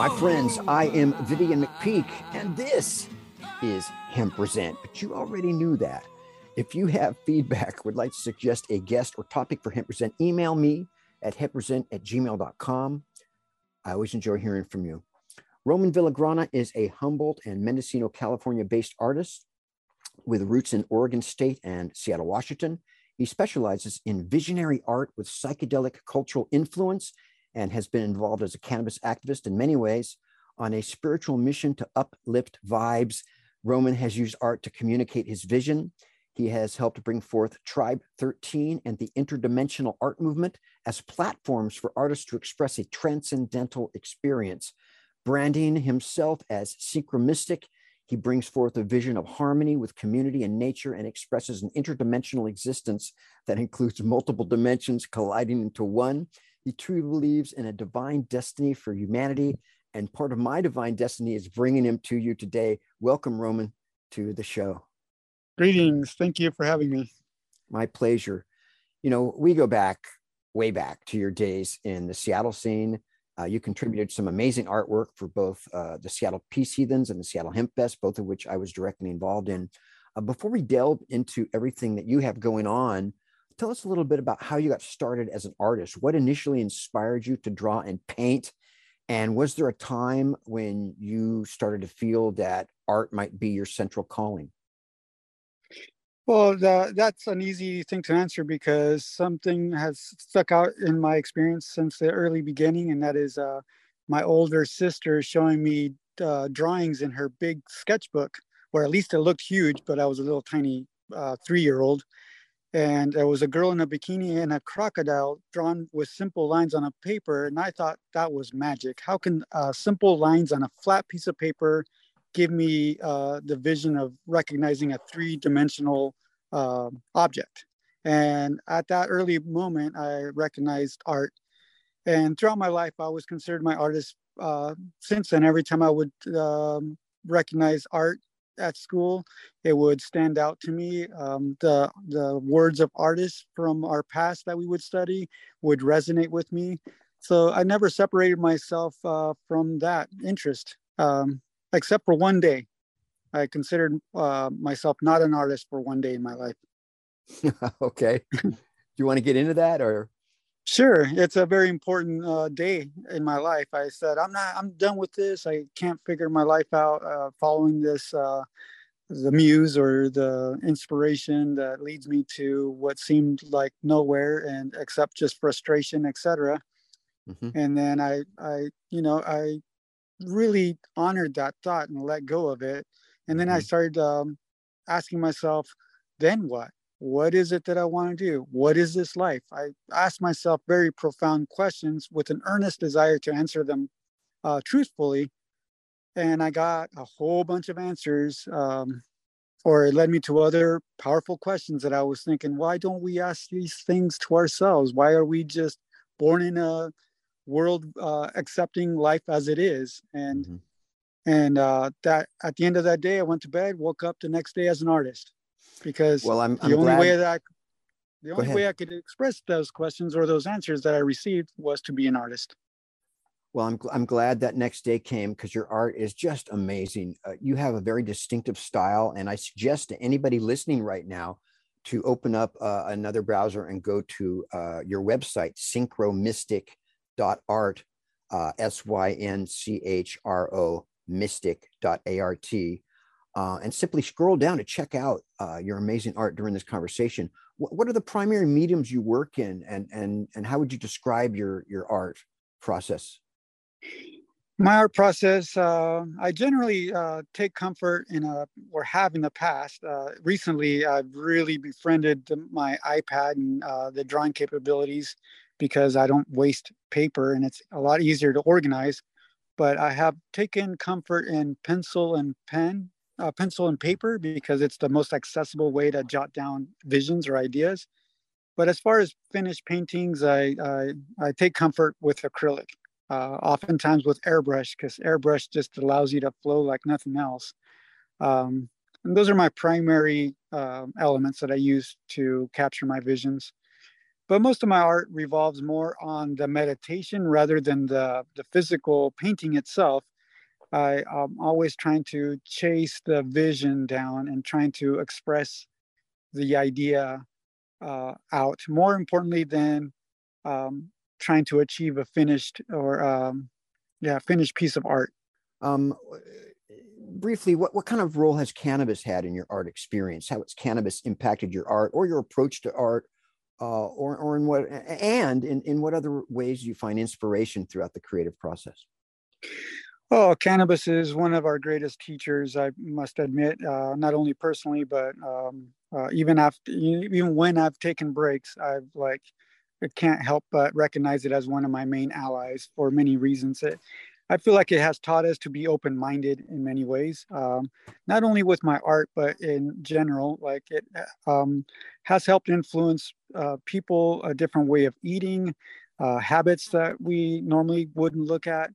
My friends, I am Vivian McPeak, and this is Hemp Present. But you already knew that. If you have feedback, would like to suggest a guest or topic for Hemp Present, email me at hempresent at gmail.com. I always enjoy hearing from you. Roman Villagrana is a Humboldt and Mendocino, California based artist with roots in Oregon State and Seattle, Washington. He specializes in visionary art with psychedelic cultural influence and has been involved as a cannabis activist in many ways on a spiritual mission to uplift vibes. Roman has used art to communicate his vision. He has helped bring forth Tribe 13 and the interdimensional art movement as platforms for artists to express a transcendental experience. Branding himself as synchromystic, he brings forth a vision of harmony with community and nature and expresses an interdimensional existence that includes multiple dimensions colliding into one. He truly believes in a divine destiny for humanity. And part of my divine destiny is bringing him to you today. Welcome, Roman, to the show. Greetings. Thank you for having me. My pleasure. You know, we go back way back to your days in the Seattle scene. Uh, you contributed some amazing artwork for both uh, the Seattle Peace Heathens and the Seattle Hemp Fest, both of which I was directly involved in. Uh, before we delve into everything that you have going on, tell us a little bit about how you got started as an artist. What initially inspired you to draw and paint? And was there a time when you started to feel that art might be your central calling? Well, the, that's an easy thing to answer because something has stuck out in my experience since the early beginning, and that is uh, my older sister showing me uh, drawings in her big sketchbook, where at least it looked huge, but I was a little tiny uh, three year old. And there was a girl in a bikini and a crocodile drawn with simple lines on a paper. And I thought that was magic. How can uh, simple lines on a flat piece of paper give me uh, the vision of recognizing a three dimensional uh, object. And at that early moment, I recognized art. And throughout my life, I was considered my artist. Uh, since then, every time I would um, recognize art at school, it would stand out to me. Um, the the words of artists from our past that we would study would resonate with me. So I never separated myself uh, from that interest. Um, except for one day. I considered uh, myself not an artist for one day in my life. okay. Do you want to get into that or? Sure. It's a very important uh, day in my life. I said, I'm not, I'm done with this. I can't figure my life out uh, following this, uh, the muse or the inspiration that leads me to what seemed like nowhere and except just frustration, etc. Mm-hmm. And then I, I, you know, I really honored that thought and let go of it. And then mm-hmm. I started um, asking myself, then what? What is it that I want to do? What is this life? I asked myself very profound questions with an earnest desire to answer them uh, truthfully. And I got a whole bunch of answers, um, or it led me to other powerful questions that I was thinking, why don't we ask these things to ourselves? Why are we just born in a world uh, accepting life as it is, and mm-hmm. and uh, that at the end of that day, I went to bed, woke up the next day as an artist, because well, I'm, the I'm only glad... way that I, the only way I could express those questions or those answers that I received was to be an artist. Well, I'm, I'm glad that next day came because your art is just amazing. Uh, you have a very distinctive style. And I suggest to anybody listening right now to open up uh, another browser and go to uh, your website, synchromystic.art, uh, S Y N C H R O mystic.art, uh, and simply scroll down to check out uh, your amazing art during this conversation. What, what are the primary mediums you work in, and, and, and how would you describe your, your art process? My art process, uh, I generally uh, take comfort in a, or have in the past. Uh, recently, I've really befriended my iPad and uh, the drawing capabilities because I don't waste paper and it's a lot easier to organize. But I have taken comfort in pencil and pen, uh, pencil and paper because it's the most accessible way to jot down visions or ideas. But as far as finished paintings, I, I, I take comfort with acrylic uh, oftentimes with airbrush because airbrush just allows you to flow like nothing else. Um, and those are my primary uh, elements that I use to capture my visions. But most of my art revolves more on the meditation rather than the, the physical painting itself. I, am always trying to chase the vision down and trying to express the idea uh, out. More importantly than um, trying to achieve a finished or um, yeah finished piece of art. Um, briefly, what, what kind of role has cannabis had in your art experience? How has cannabis impacted your art or your approach to art, uh, or or in what and in, in what other ways do you find inspiration throughout the creative process? Oh, cannabis is one of our greatest teachers. I must admit, uh, not only personally, but um, uh, even after, even when I've taken breaks, I've like I can't help but recognize it as one of my main allies for many reasons. It, I feel like it has taught us to be open-minded in many ways, um, not only with my art, but in general. Like it um, has helped influence uh, people a different way of eating, uh, habits that we normally wouldn't look at,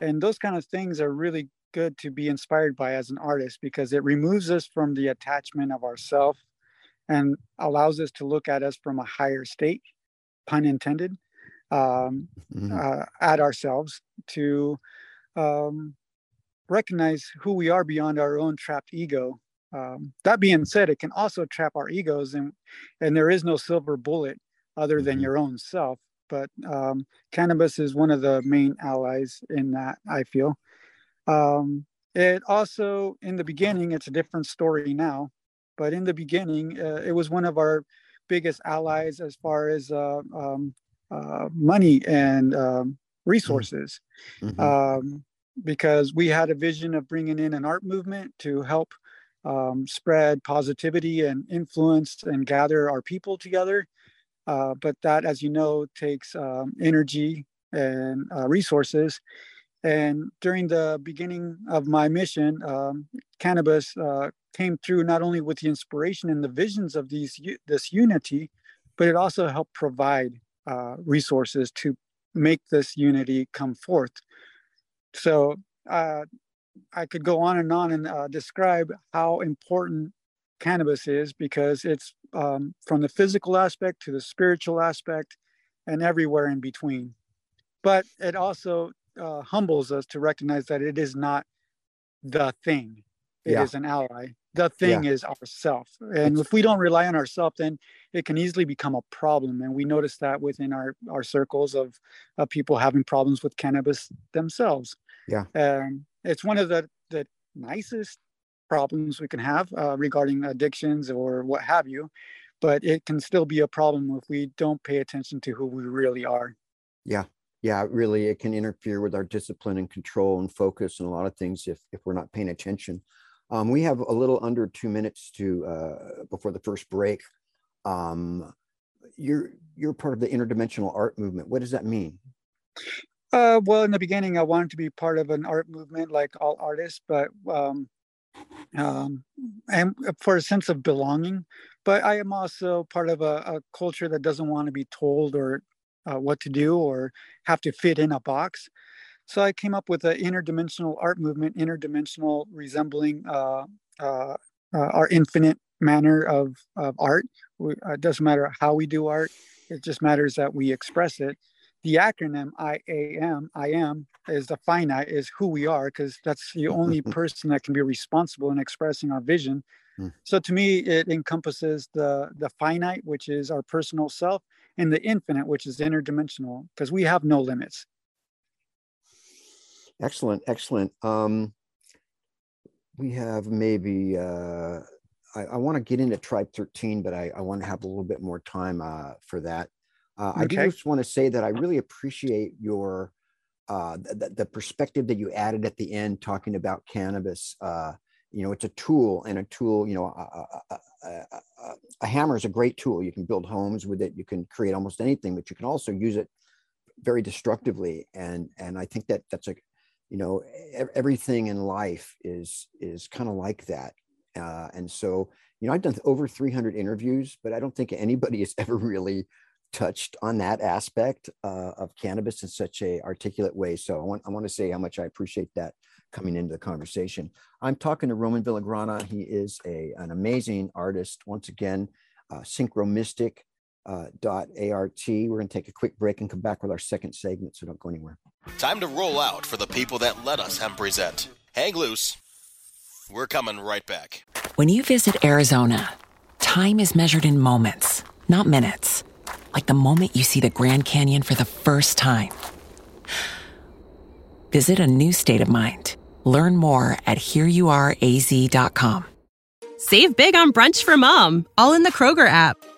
and those kind of things are really good to be inspired by as an artist because it removes us from the attachment of ourself and allows us to look at us from a higher state pun intended, um, mm-hmm. uh, at ourselves to um, recognize who we are beyond our own trapped ego. Um, that being said, it can also trap our egos, and and there is no silver bullet other than mm-hmm. your own self. But um, cannabis is one of the main allies in that. I feel. Um, it also, in the beginning, it's a different story now, but in the beginning, uh, it was one of our biggest allies as far as uh, um, uh, money and um, resources. Mm-hmm. Um, because we had a vision of bringing in an art movement to help um, spread positivity and influence and gather our people together. Uh, but that, as you know, takes um, energy and uh, resources. And during the beginning of my mission, um, cannabis uh, came through not only with the inspiration and the visions of these this unity, but it also helped provide uh, resources to make this unity come forth. So uh, I could go on and on and uh, describe how important cannabis is because it's um, from the physical aspect to the spiritual aspect and everywhere in between. But it also uh, humbles us to recognize that it is not the thing. It yeah. is an ally. The thing yeah. is ourself. And if we don't rely on ourselves then it can easily become a problem. And we notice that within our our circles of, of people having problems with cannabis themselves. Yeah. And it's one of the the nicest problems we can have uh, regarding addictions or what have you. But it can still be a problem if we don't pay attention to who we really are. Yeah. Yeah really it can interfere with our discipline and control and focus and a lot of things if if we're not paying attention um, we have a little under two minutes to uh, before the first break. Um, you're you're part of the interdimensional art movement. What does that mean? Uh, well, in the beginning, I wanted to be part of an art movement like all artists, but um, um, and for a sense of belonging. But I am also part of a, a culture that doesn't want to be told or uh, what to do or have to fit in a box. So I came up with an interdimensional art movement, interdimensional resembling uh, uh, uh our infinite manner of, of art. Uh, it doesn't matter how we do art, it just matters that we express it. The acronym I am, I am, is the finite, is who we are, because that's the only person that can be responsible in expressing our vision. Mm. So to me, it encompasses the the finite, which is our personal self, and the infinite, which is interdimensional, because we have no limits. Excellent, excellent. Um, we have maybe uh, I, I want to get into Tribe 13, but I, I want to have a little bit more time uh, for that. Uh, okay. I do just want to say that I really appreciate your uh, the, the, perspective that you added at the end, talking about cannabis. Uh, you know, it's a tool, and a tool. You know, a, a, a, a, hammer is a great tool. You can build homes with it. You can create almost anything, but you can also use it very destructively. And and I think that that's a, you know, everything in life is is kind of like that. Uh, and so, you know, I've done over 300 interviews, but I don't think anybody has ever really touched on that aspect uh, of cannabis in such a articulate way. So I want, I want to say how much I appreciate that coming into the conversation. I'm talking to Roman Villagrana. He is a, an amazing artist. Once again, uh, synchromystic uh, dot art. We're going to take a quick break and come back with our second segment, so don't go anywhere. Time to roll out for the people that let us hemp present. Hang loose. We're coming right back. When you visit Arizona, time is measured in moments, not minutes. Like the moment you see the Grand Canyon for the first time. Visit a new state of mind. Learn more at hereyouareaz.com. Save big on brunch for mom, all in the Kroger app.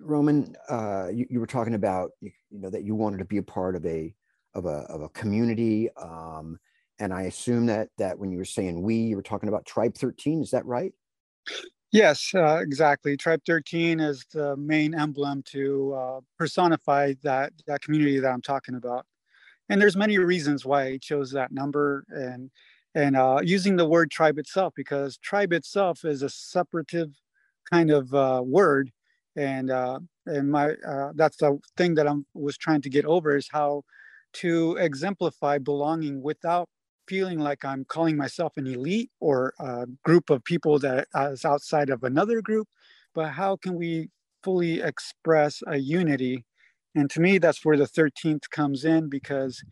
Roman, uh, you, you, were talking about you, you, know that you wanted to be a part of a of a of a community. Um, and I assume that that when you were saying we, you were talking about Tribe 13. Is that right? Yes, uh, exactly. Tribe 13 is the main emblem to uh, personify that that community that I'm talking about. And there's many reasons why I chose that number and and uh, using the word tribe itself because tribe itself is a separative kind of uh, word, and uh, and my uh, that's the thing that I was trying to get over is how to exemplify belonging without feeling like I'm calling myself an elite or a group of people that is outside of another group, but how can we fully express a unity? And to me, that's where the 13th comes in because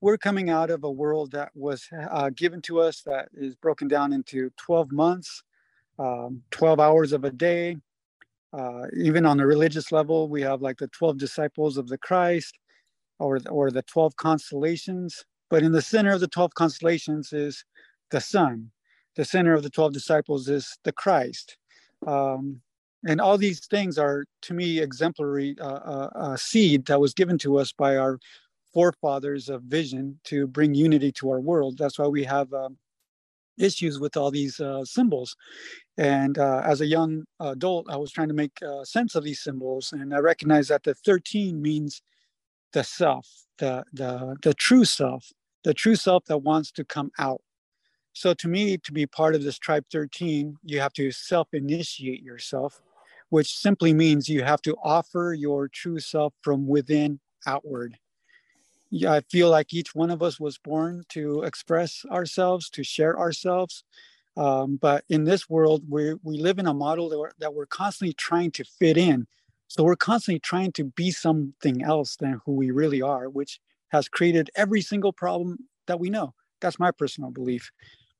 we're coming out of a world that was uh, given to us that is broken down into 12 months, um, 12 hours of a day. Uh, even on the religious level, we have like the 12 disciples of the Christ or, or the 12 constellations. But in the center of the 12 constellations is the sun. The center of the 12 disciples is the Christ. Um, and all these things are, to me, exemplary uh, uh, uh, seed that was given to us by our forefathers of vision to bring unity to our world. That's why we have um, issues with all these uh, symbols. And uh, as a young adult, I was trying to make uh, sense of these symbols, and I recognized that the 13 means the self, the the the true self, the true self that wants to come out. So to me, to be part of this tribe 13, you have to self-initiate yourself, which simply means you have to offer your true self from within outward. Yeah, I feel like each one of us was born to express ourselves, to share ourselves. Um, but in this world, we we live in a model that we're, that we're constantly trying to fit in. So we're constantly trying to be something else than who we really are, which has created every single problem that we know. That's my personal belief.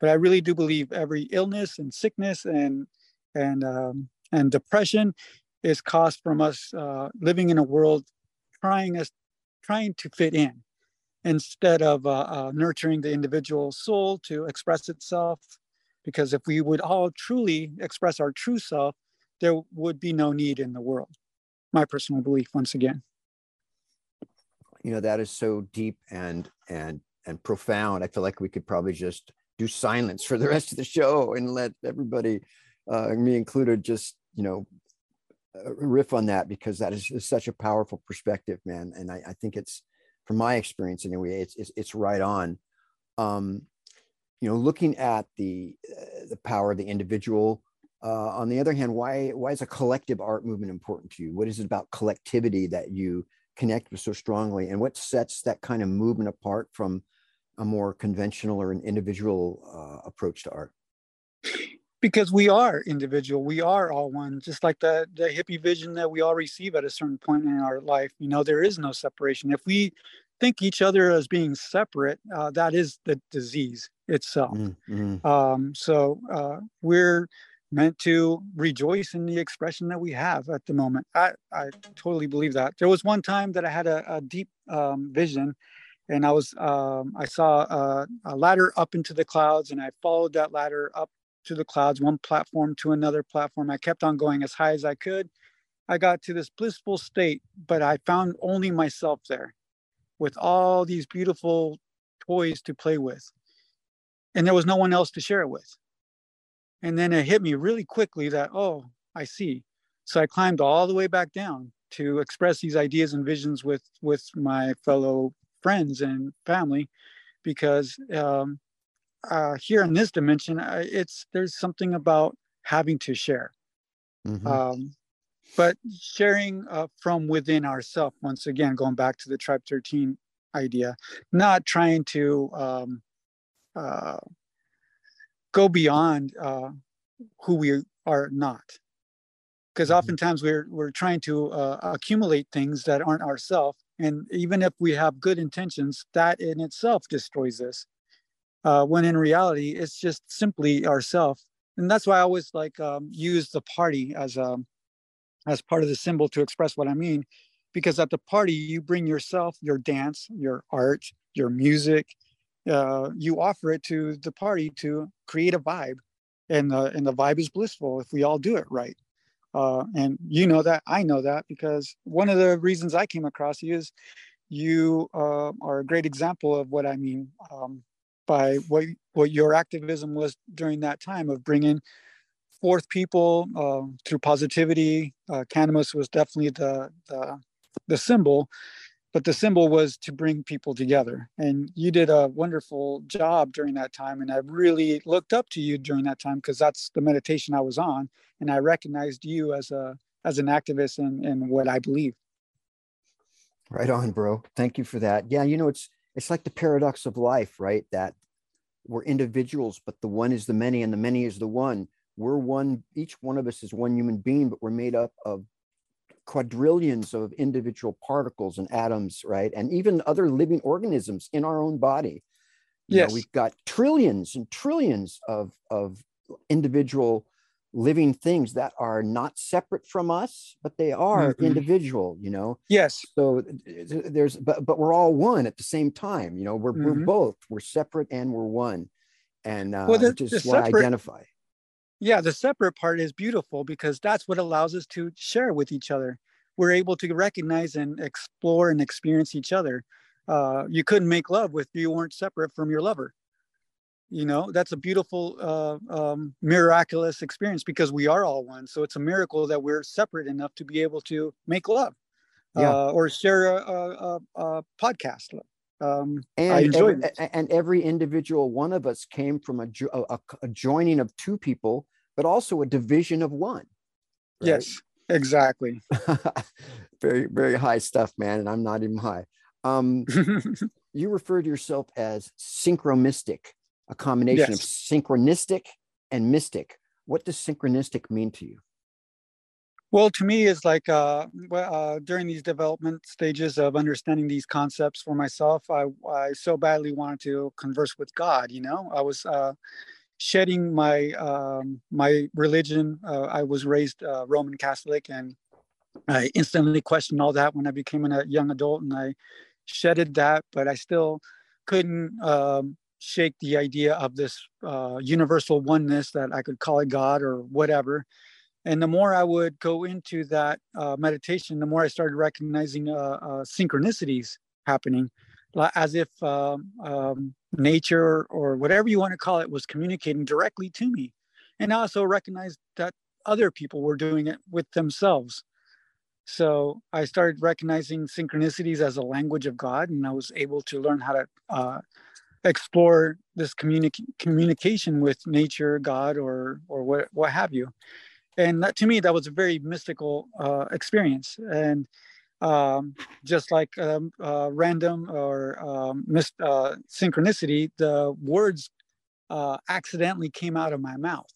But I really do believe every illness and sickness and and um, and depression is caused from us uh, living in a world trying us trying to fit in instead of uh, uh, nurturing the individual soul to express itself. Because if we would all truly express our true self, there would be no need in the world. My personal belief, once again. you know that is so deep and and and profound i feel like we could probably just do silence for the rest of the show and let everybody uh, me included just you know riff on that because that is, is such a powerful perspective man and I, I, think it's from my experience anyway it's it's, it's right on. Um you know looking at the uh, the power of the individual uh, on the other hand why why is a collective art movement important to you? What is it about collectivity that you connect with so strongly and what sets that kind of movement apart from a more conventional or an individual uh, approach to art because we are individual we are all one just like the the hippie vision that we all receive at a certain point in our life you know there is no separation. If we think each other as being separate uh, that is the disease itself. Mm-hmm. um, so uh, we're meant to rejoice in the expression that we have at the moment. I, I totally believe that. There was one time that i had a, a deep um, vision and i was um, i saw a, a ladder up into the clouds and i followed that ladder up to the clouds, one platform to another platform. I kept on going as high as I could. I got to this blissful state, but I found only myself there with all these beautiful toys to play with. And there was no one else to share it with. And then it hit me really quickly that, oh, I see. So I climbed all the way back down to express these ideas and visions with with my fellow friends and family because um, uh, here in this dimension, uh, it's there's something about having to share, mm-hmm. um, but sharing uh, from within ourselves. Once again, going back to the tribe thirteen idea, not trying to um, uh, go beyond uh, who we are not, because mm-hmm. oftentimes we're we're trying to uh, accumulate things that aren't ourself, and even if we have good intentions, that in itself destroys us uh, when in reality it's just simply ourself. And that's why i always like um, use the party as a um, as part of the symbol to express what i mean. Because at the party you bring yourself your dance your art your music uh, you offer it to the party to create a vibe. And the and the vibe is blissful if we all do it right. Uh, and you know that i know that because one of the reasons i came across you is you uh, are a great example of what i mean um, by what what your activism was during that time of bringing forth people uh, through positivity. Uh, cannabis was definitely the, the the symbol, but the symbol was to bring people together. And you did a wonderful job during that time. And I really looked up to you during that time because that's the meditation I was on, and I recognized you as a as an activist and and what I believe. Right on, bro. Thank you for that. Yeah, you know it's it's like the paradox of life, right? That we're individuals, but the one is the many and the many is the one. We're one, each one of us is one human being, but we're made up of quadrillions of individual particles and atoms, right? And even other living organisms in our own body. You yes. Know, we've got trillions and trillions of, of individual living things that are not separate from us but they are mm-hmm. individual you know? Yes. So there's but but we're all one at the same time you know? We're mm-hmm. we're both we're separate and we're one. And uh well, the, just what separate, identify. Yeah the separate part is beautiful because that's what allows us to share with each other. We're able to recognize and explore and experience each other. Uh, you couldn't make love if you weren't separate from your lover you know that's a beautiful uh, um, miraculous experience because we are all one. So it's a miracle that we're separate enough to be able to make love yeah. uh, or share a, a, a podcast um, and, every, and every individual one of us came from a, a, a, joining of two people but also a division of one right? yes exactly. Very very high stuff man and i'm not even high. Um, you refer to yourself as synchromystic a combination yes. of synchronistic and mystic. What does synchronistic mean to you? Well, to me, is like uh, uh, during these development stages of understanding these concepts for myself, I, I so badly wanted to converse with God. You know, I was uh, shedding my um, my religion. Uh, I was raised uh, Roman Catholic, and I instantly questioned all that when I became a young adult, and I shedded that. But I still couldn't um, shake the idea of this uh, universal oneness that I could call it God or whatever. And the more I would go into that uh, meditation, the more I started recognizing uh, uh synchronicities happening, as if um, um, nature or whatever you want to call it was communicating directly to me. And I also recognized that other people were doing it with themselves. So I started recognizing synchronicities as a language of God, and I was able to learn how to uh, explore this communi- communication with nature, God, or or what what have you. And that, to me, that was a very mystical uh, experience. And um, just like um, uh, random or um, mis- uh, synchronicity, the words uh, accidentally came out of my mouth.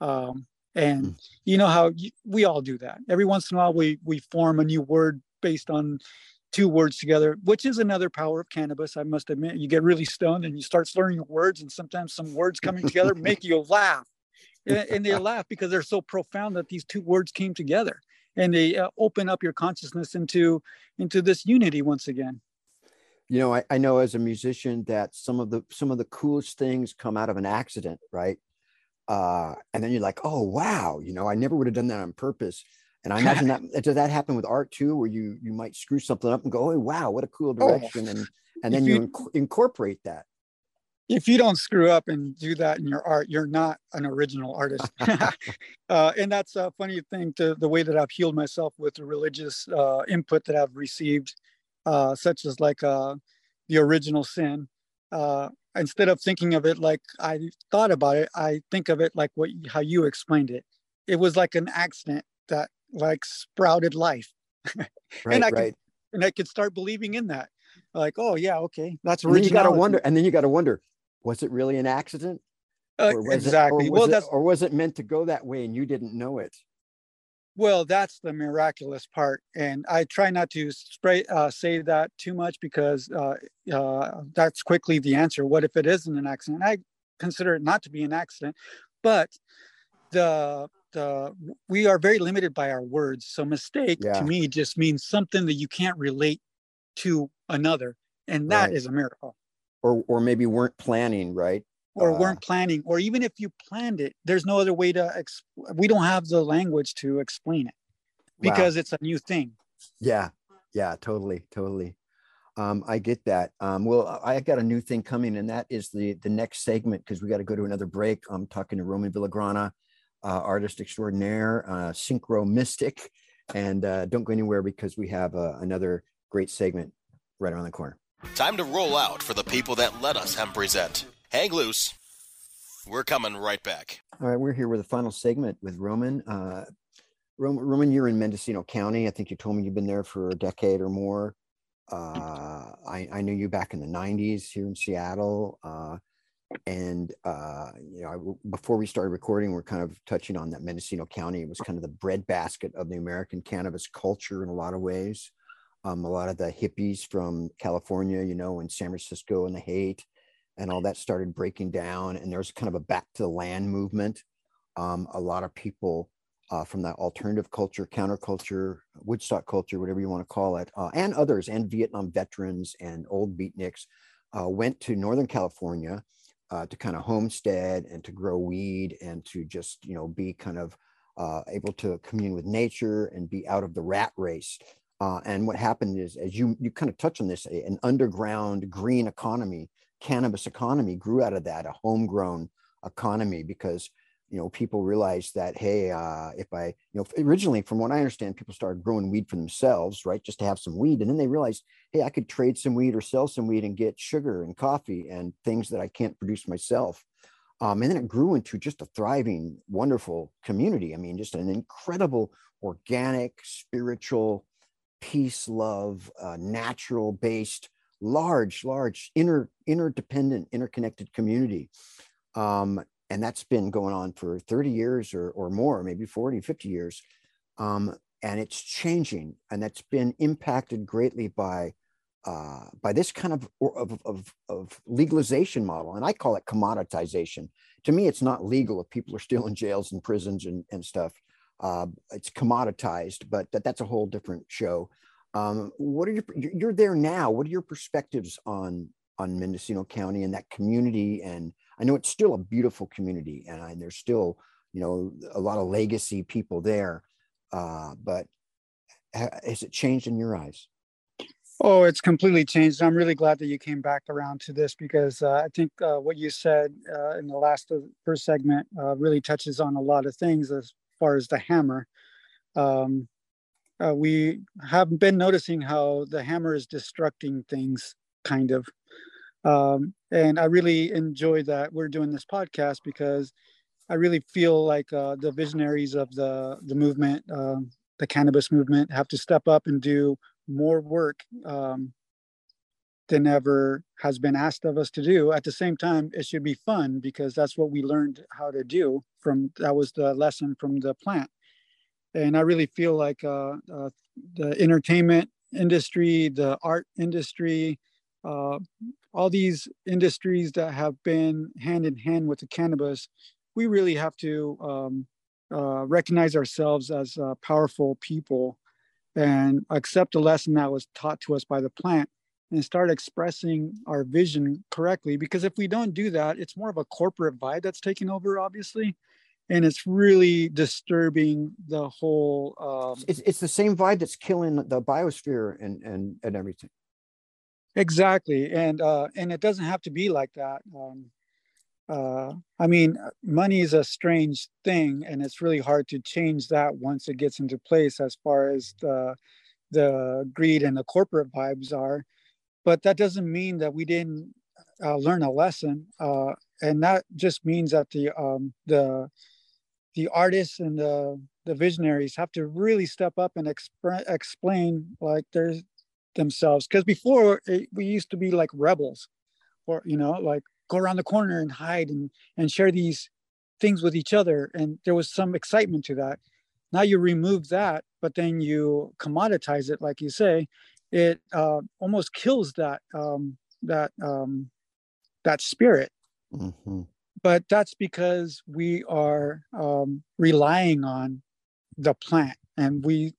Um, and mm. you know how you, we all do that. Every once in a while, we we form a new word based on two words together, which is another power of cannabis. I must admit, you get really stoned and you start slurring your words, and sometimes some words coming together make you laugh, and, and, they laugh because they're so profound that these two words came together, and they uh, open up your consciousness into into this unity once again. You know, I, I know as a musician that some of the some of the coolest things come out of an accident, right? Uh, and then you're like, oh wow, you know, I never would have done that on purpose and I imagine that does that happen with art too, where you you might screw something up and go, oh wow, what a cool oh, direction, oh, and and then you, you inc- incorporate that. If you don't screw up and do that in your art, you're not an original artist. uh, and that's a funny thing to the way that I've healed myself with the religious uh, input that I've received, uh, such as like uh, the original sin. Uh, instead of thinking of it like I thought about it, I think of it like what how you explained it. It was like an accident that like sprouted life. right, and I right. Could, and I could start believing in that. Like, oh yeah, okay, that's original. You got to wonder, and then you got to wonder, was it really an accident? Uh, exactly. It, well, it, that's or was it meant to go that way and you didn't know it? Well, that's the miraculous part, and I try not to spray uh, say that too much because uh, uh, that's quickly the answer. What if it isn't an accident? I consider it not to be an accident, but the uh, we are very limited by our words. So mistake yeah. to me just means something that you can't relate to another, and that right. is a miracle. Or or maybe weren't planning right. Or uh, weren't planning, or even if you planned it, there's no other way to. Exp- we don't have the language to explain it because wow. it's a new thing. Yeah, yeah, totally, totally. Um, I get that. Um, well, I got a new thing coming, and that is the the next segment because we got to go to another break. I'm talking to Roman Villagrana uh, artist extraordinaire, uh, synchro mystic. And uh, don't go anywhere because we have uh, another great segment right around the corner. Time to roll out for the people that let us hemp present. Hang loose. We're coming right back. All right, we're here with the final segment with Roman. Uh, Roman, Roman, you're in Mendocino County. I think you told me you've been there for a decade or more. Uh, I, I knew you back in the 90s here in Seattle. And uh, you know before we started recording we're kind of touching on that mendocino county. It was kind of the breadbasket of the american cannabis culture in a lot of ways. Um, a lot of the hippies from california you know and san francisco and the Haight and all that started breaking down. And there was kind of a back to the land movement. Um, a lot of people uh, from that alternative culture counterculture woodstock culture whatever you want to call it uh, and others and vietnam veterans and old beatniks uh, went to northern california uh, to kind of homestead and to grow weed and to just you know be kind of uh, able to commune with nature and be out of the rat race. Uh, and what happened is, as you you kind of touch on this, a, an underground green economy, cannabis economy grew out of that, a homegrown economy because you know people realized that hey uh, if i you know originally from what i understand people started growing weed for themselves right just to have some weed. And then they realized hey i could trade some weed or sell some weed and get sugar and coffee and things that i can't produce myself. Um, and then it grew into just a thriving wonderful community. I mean just an incredible organic spiritual peace love uh, natural based large large inter interdependent interconnected community. Um, and that's been going on for 30 years or, or more maybe 40 50 years um, and it's changing and that's been impacted greatly by uh, by this kind of, of, of, of, legalization model and i call it commoditization. To me it's not legal if people are still in jails and prisons and, and stuff. Uh, it's commoditized but that, that's a whole different show. Um, what are your you're there now. What are your perspectives on on mendocino county and that community and I know it's still a beautiful community, and, I, and there's still you know a lot of legacy people there. Uh, but ha, has it changed in your eyes? Oh, it's completely changed. I'm really glad that you came back around to this because uh, I think uh, what you said uh, in the last the first segment uh, really touches on a lot of things as far as the hammer. Um, uh, we have been noticing how the hammer is destructing things, kind of. Um, and I really enjoy that we're doing this podcast because I really feel like uh, the visionaries of the the movement, um, the cannabis movement, have to step up and do more work um, than ever has been asked of us to do. At the same time, it should be fun because that's what we learned how to do from that was the lesson from the plant. And I really feel like uh, uh, the entertainment industry, the art industry, uh, all these industries that have been hand in hand with the cannabis, we really have to um, uh, recognize ourselves as uh, powerful people and accept the lesson that was taught to us by the plant and start expressing our vision correctly. Because if we don't do that, it's more of a corporate vibe that's taking over, obviously. And it's really disturbing the whole. Um, it's, it's the same vibe that's killing the biosphere and, and, and everything. Exactly. And, uh, and it doesn't have to be like that. Um, uh, I mean, money is a strange thing, and it's really hard to change that once it gets into place as far as the, the greed and the corporate vibes are. But that doesn't mean that we didn't uh, learn a lesson, uh, and that just means that the um, the the artists and the the visionaries have to really step up and exp- explain like there's themselves because before it, we used to be like rebels or you know like go around the corner and hide and and share these things with each other and there was some excitement to that now you remove that but then you commoditize it like you say it uh, almost kills that um, that um, that spirit mm-hmm. but that's because we are um, relying on the plant and we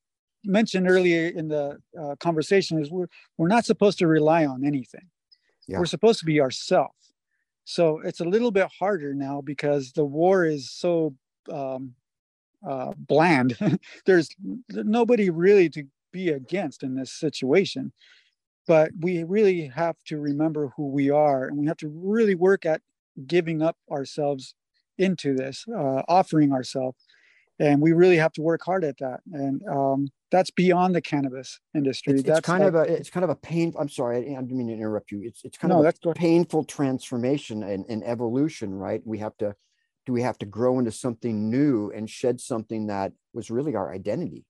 mentioned earlier in the uh, conversation is we're we're not supposed to rely on anything yeah. we're supposed to be ourselves so it's a little bit harder now because the war is so um, uh, bland. There's nobody really to be against in this situation. But we really have to remember who we are and we have to really work at giving up ourselves into this, uh, offering ourselves. And we really have to work hard at that. And um, that's beyond the cannabis industry. It's, that's kind like, of a it's kind of a pain. I'm sorry, I didn't mean to interrupt you. It's it's kind no, of a painful transformation and, and evolution, right? We have to do we have to grow into something new and shed something that was really our identity.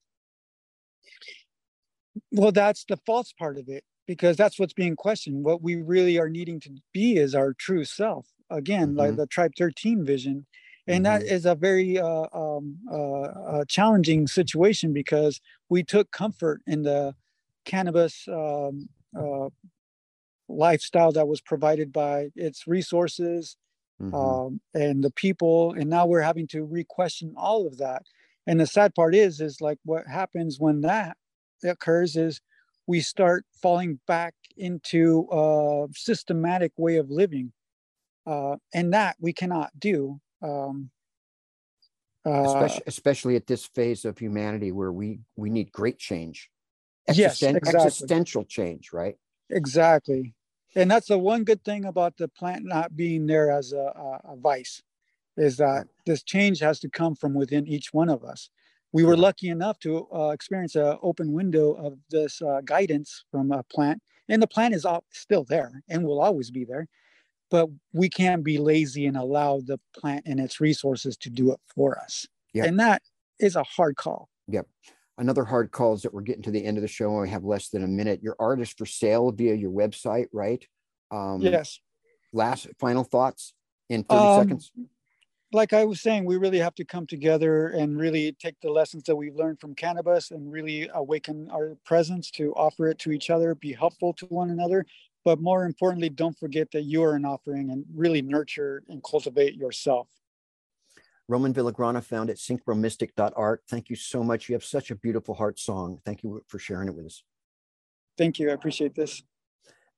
Well, that's the false part of it because that's what's being questioned. What we really are needing to be is our true self. Again, mm-hmm. like the Tribe 13 vision and mm-hmm. that is a very uh, um, uh, challenging situation because we took comfort in the cannabis um, uh, lifestyle that was provided by its resources mm-hmm. um, and the people and now we're having to re-question all of that and the sad part is is like what happens when that occurs is we start falling back into a systematic way of living uh, and that we cannot do um, uh, especially, especially at this phase of humanity where we we need great change. Yes exactly. existential change right? Exactly. And that's the one good thing about the plant not being there as a, a, a vice is that this change has to come from within each one of us. We were lucky enough to uh, experience an open window of this uh, guidance from a plant and the plant is all, still there and will always be there but we can't be lazy and allow the plant and its resources to do it for us. Yep. And that is a hard call. Yep. Another hard call is that we're getting to the end of the show and we have less than a minute. Your art is for sale via your website, right? Um, yes. Last final thoughts in 30 um, seconds. Like I was saying, we really have to come together and really take the lessons that we've learned from cannabis and really awaken our presence to offer it to each other, be helpful to one another, but more importantly, don't forget that you are an offering and really nurture and cultivate yourself. Roman Villagrana found at synchromystic.art. Thank you so much. You have such a beautiful heart song. Thank you for sharing it with us. Thank you. I appreciate this.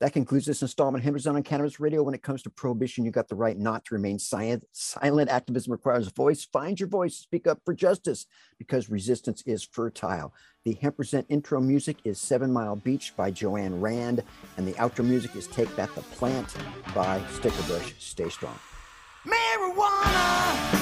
That concludes this installment of on Cannabis Radio. When it comes to prohibition, you got the right not to remain silent. Silent activism requires a voice. Find your voice. Speak up for justice because resistance is fertile. The Hemp Present intro music is Seven Mile Beach by Joanne Rand, and the outro music is Take Back the Plant by Stickerbush. Stay strong. Marijuana,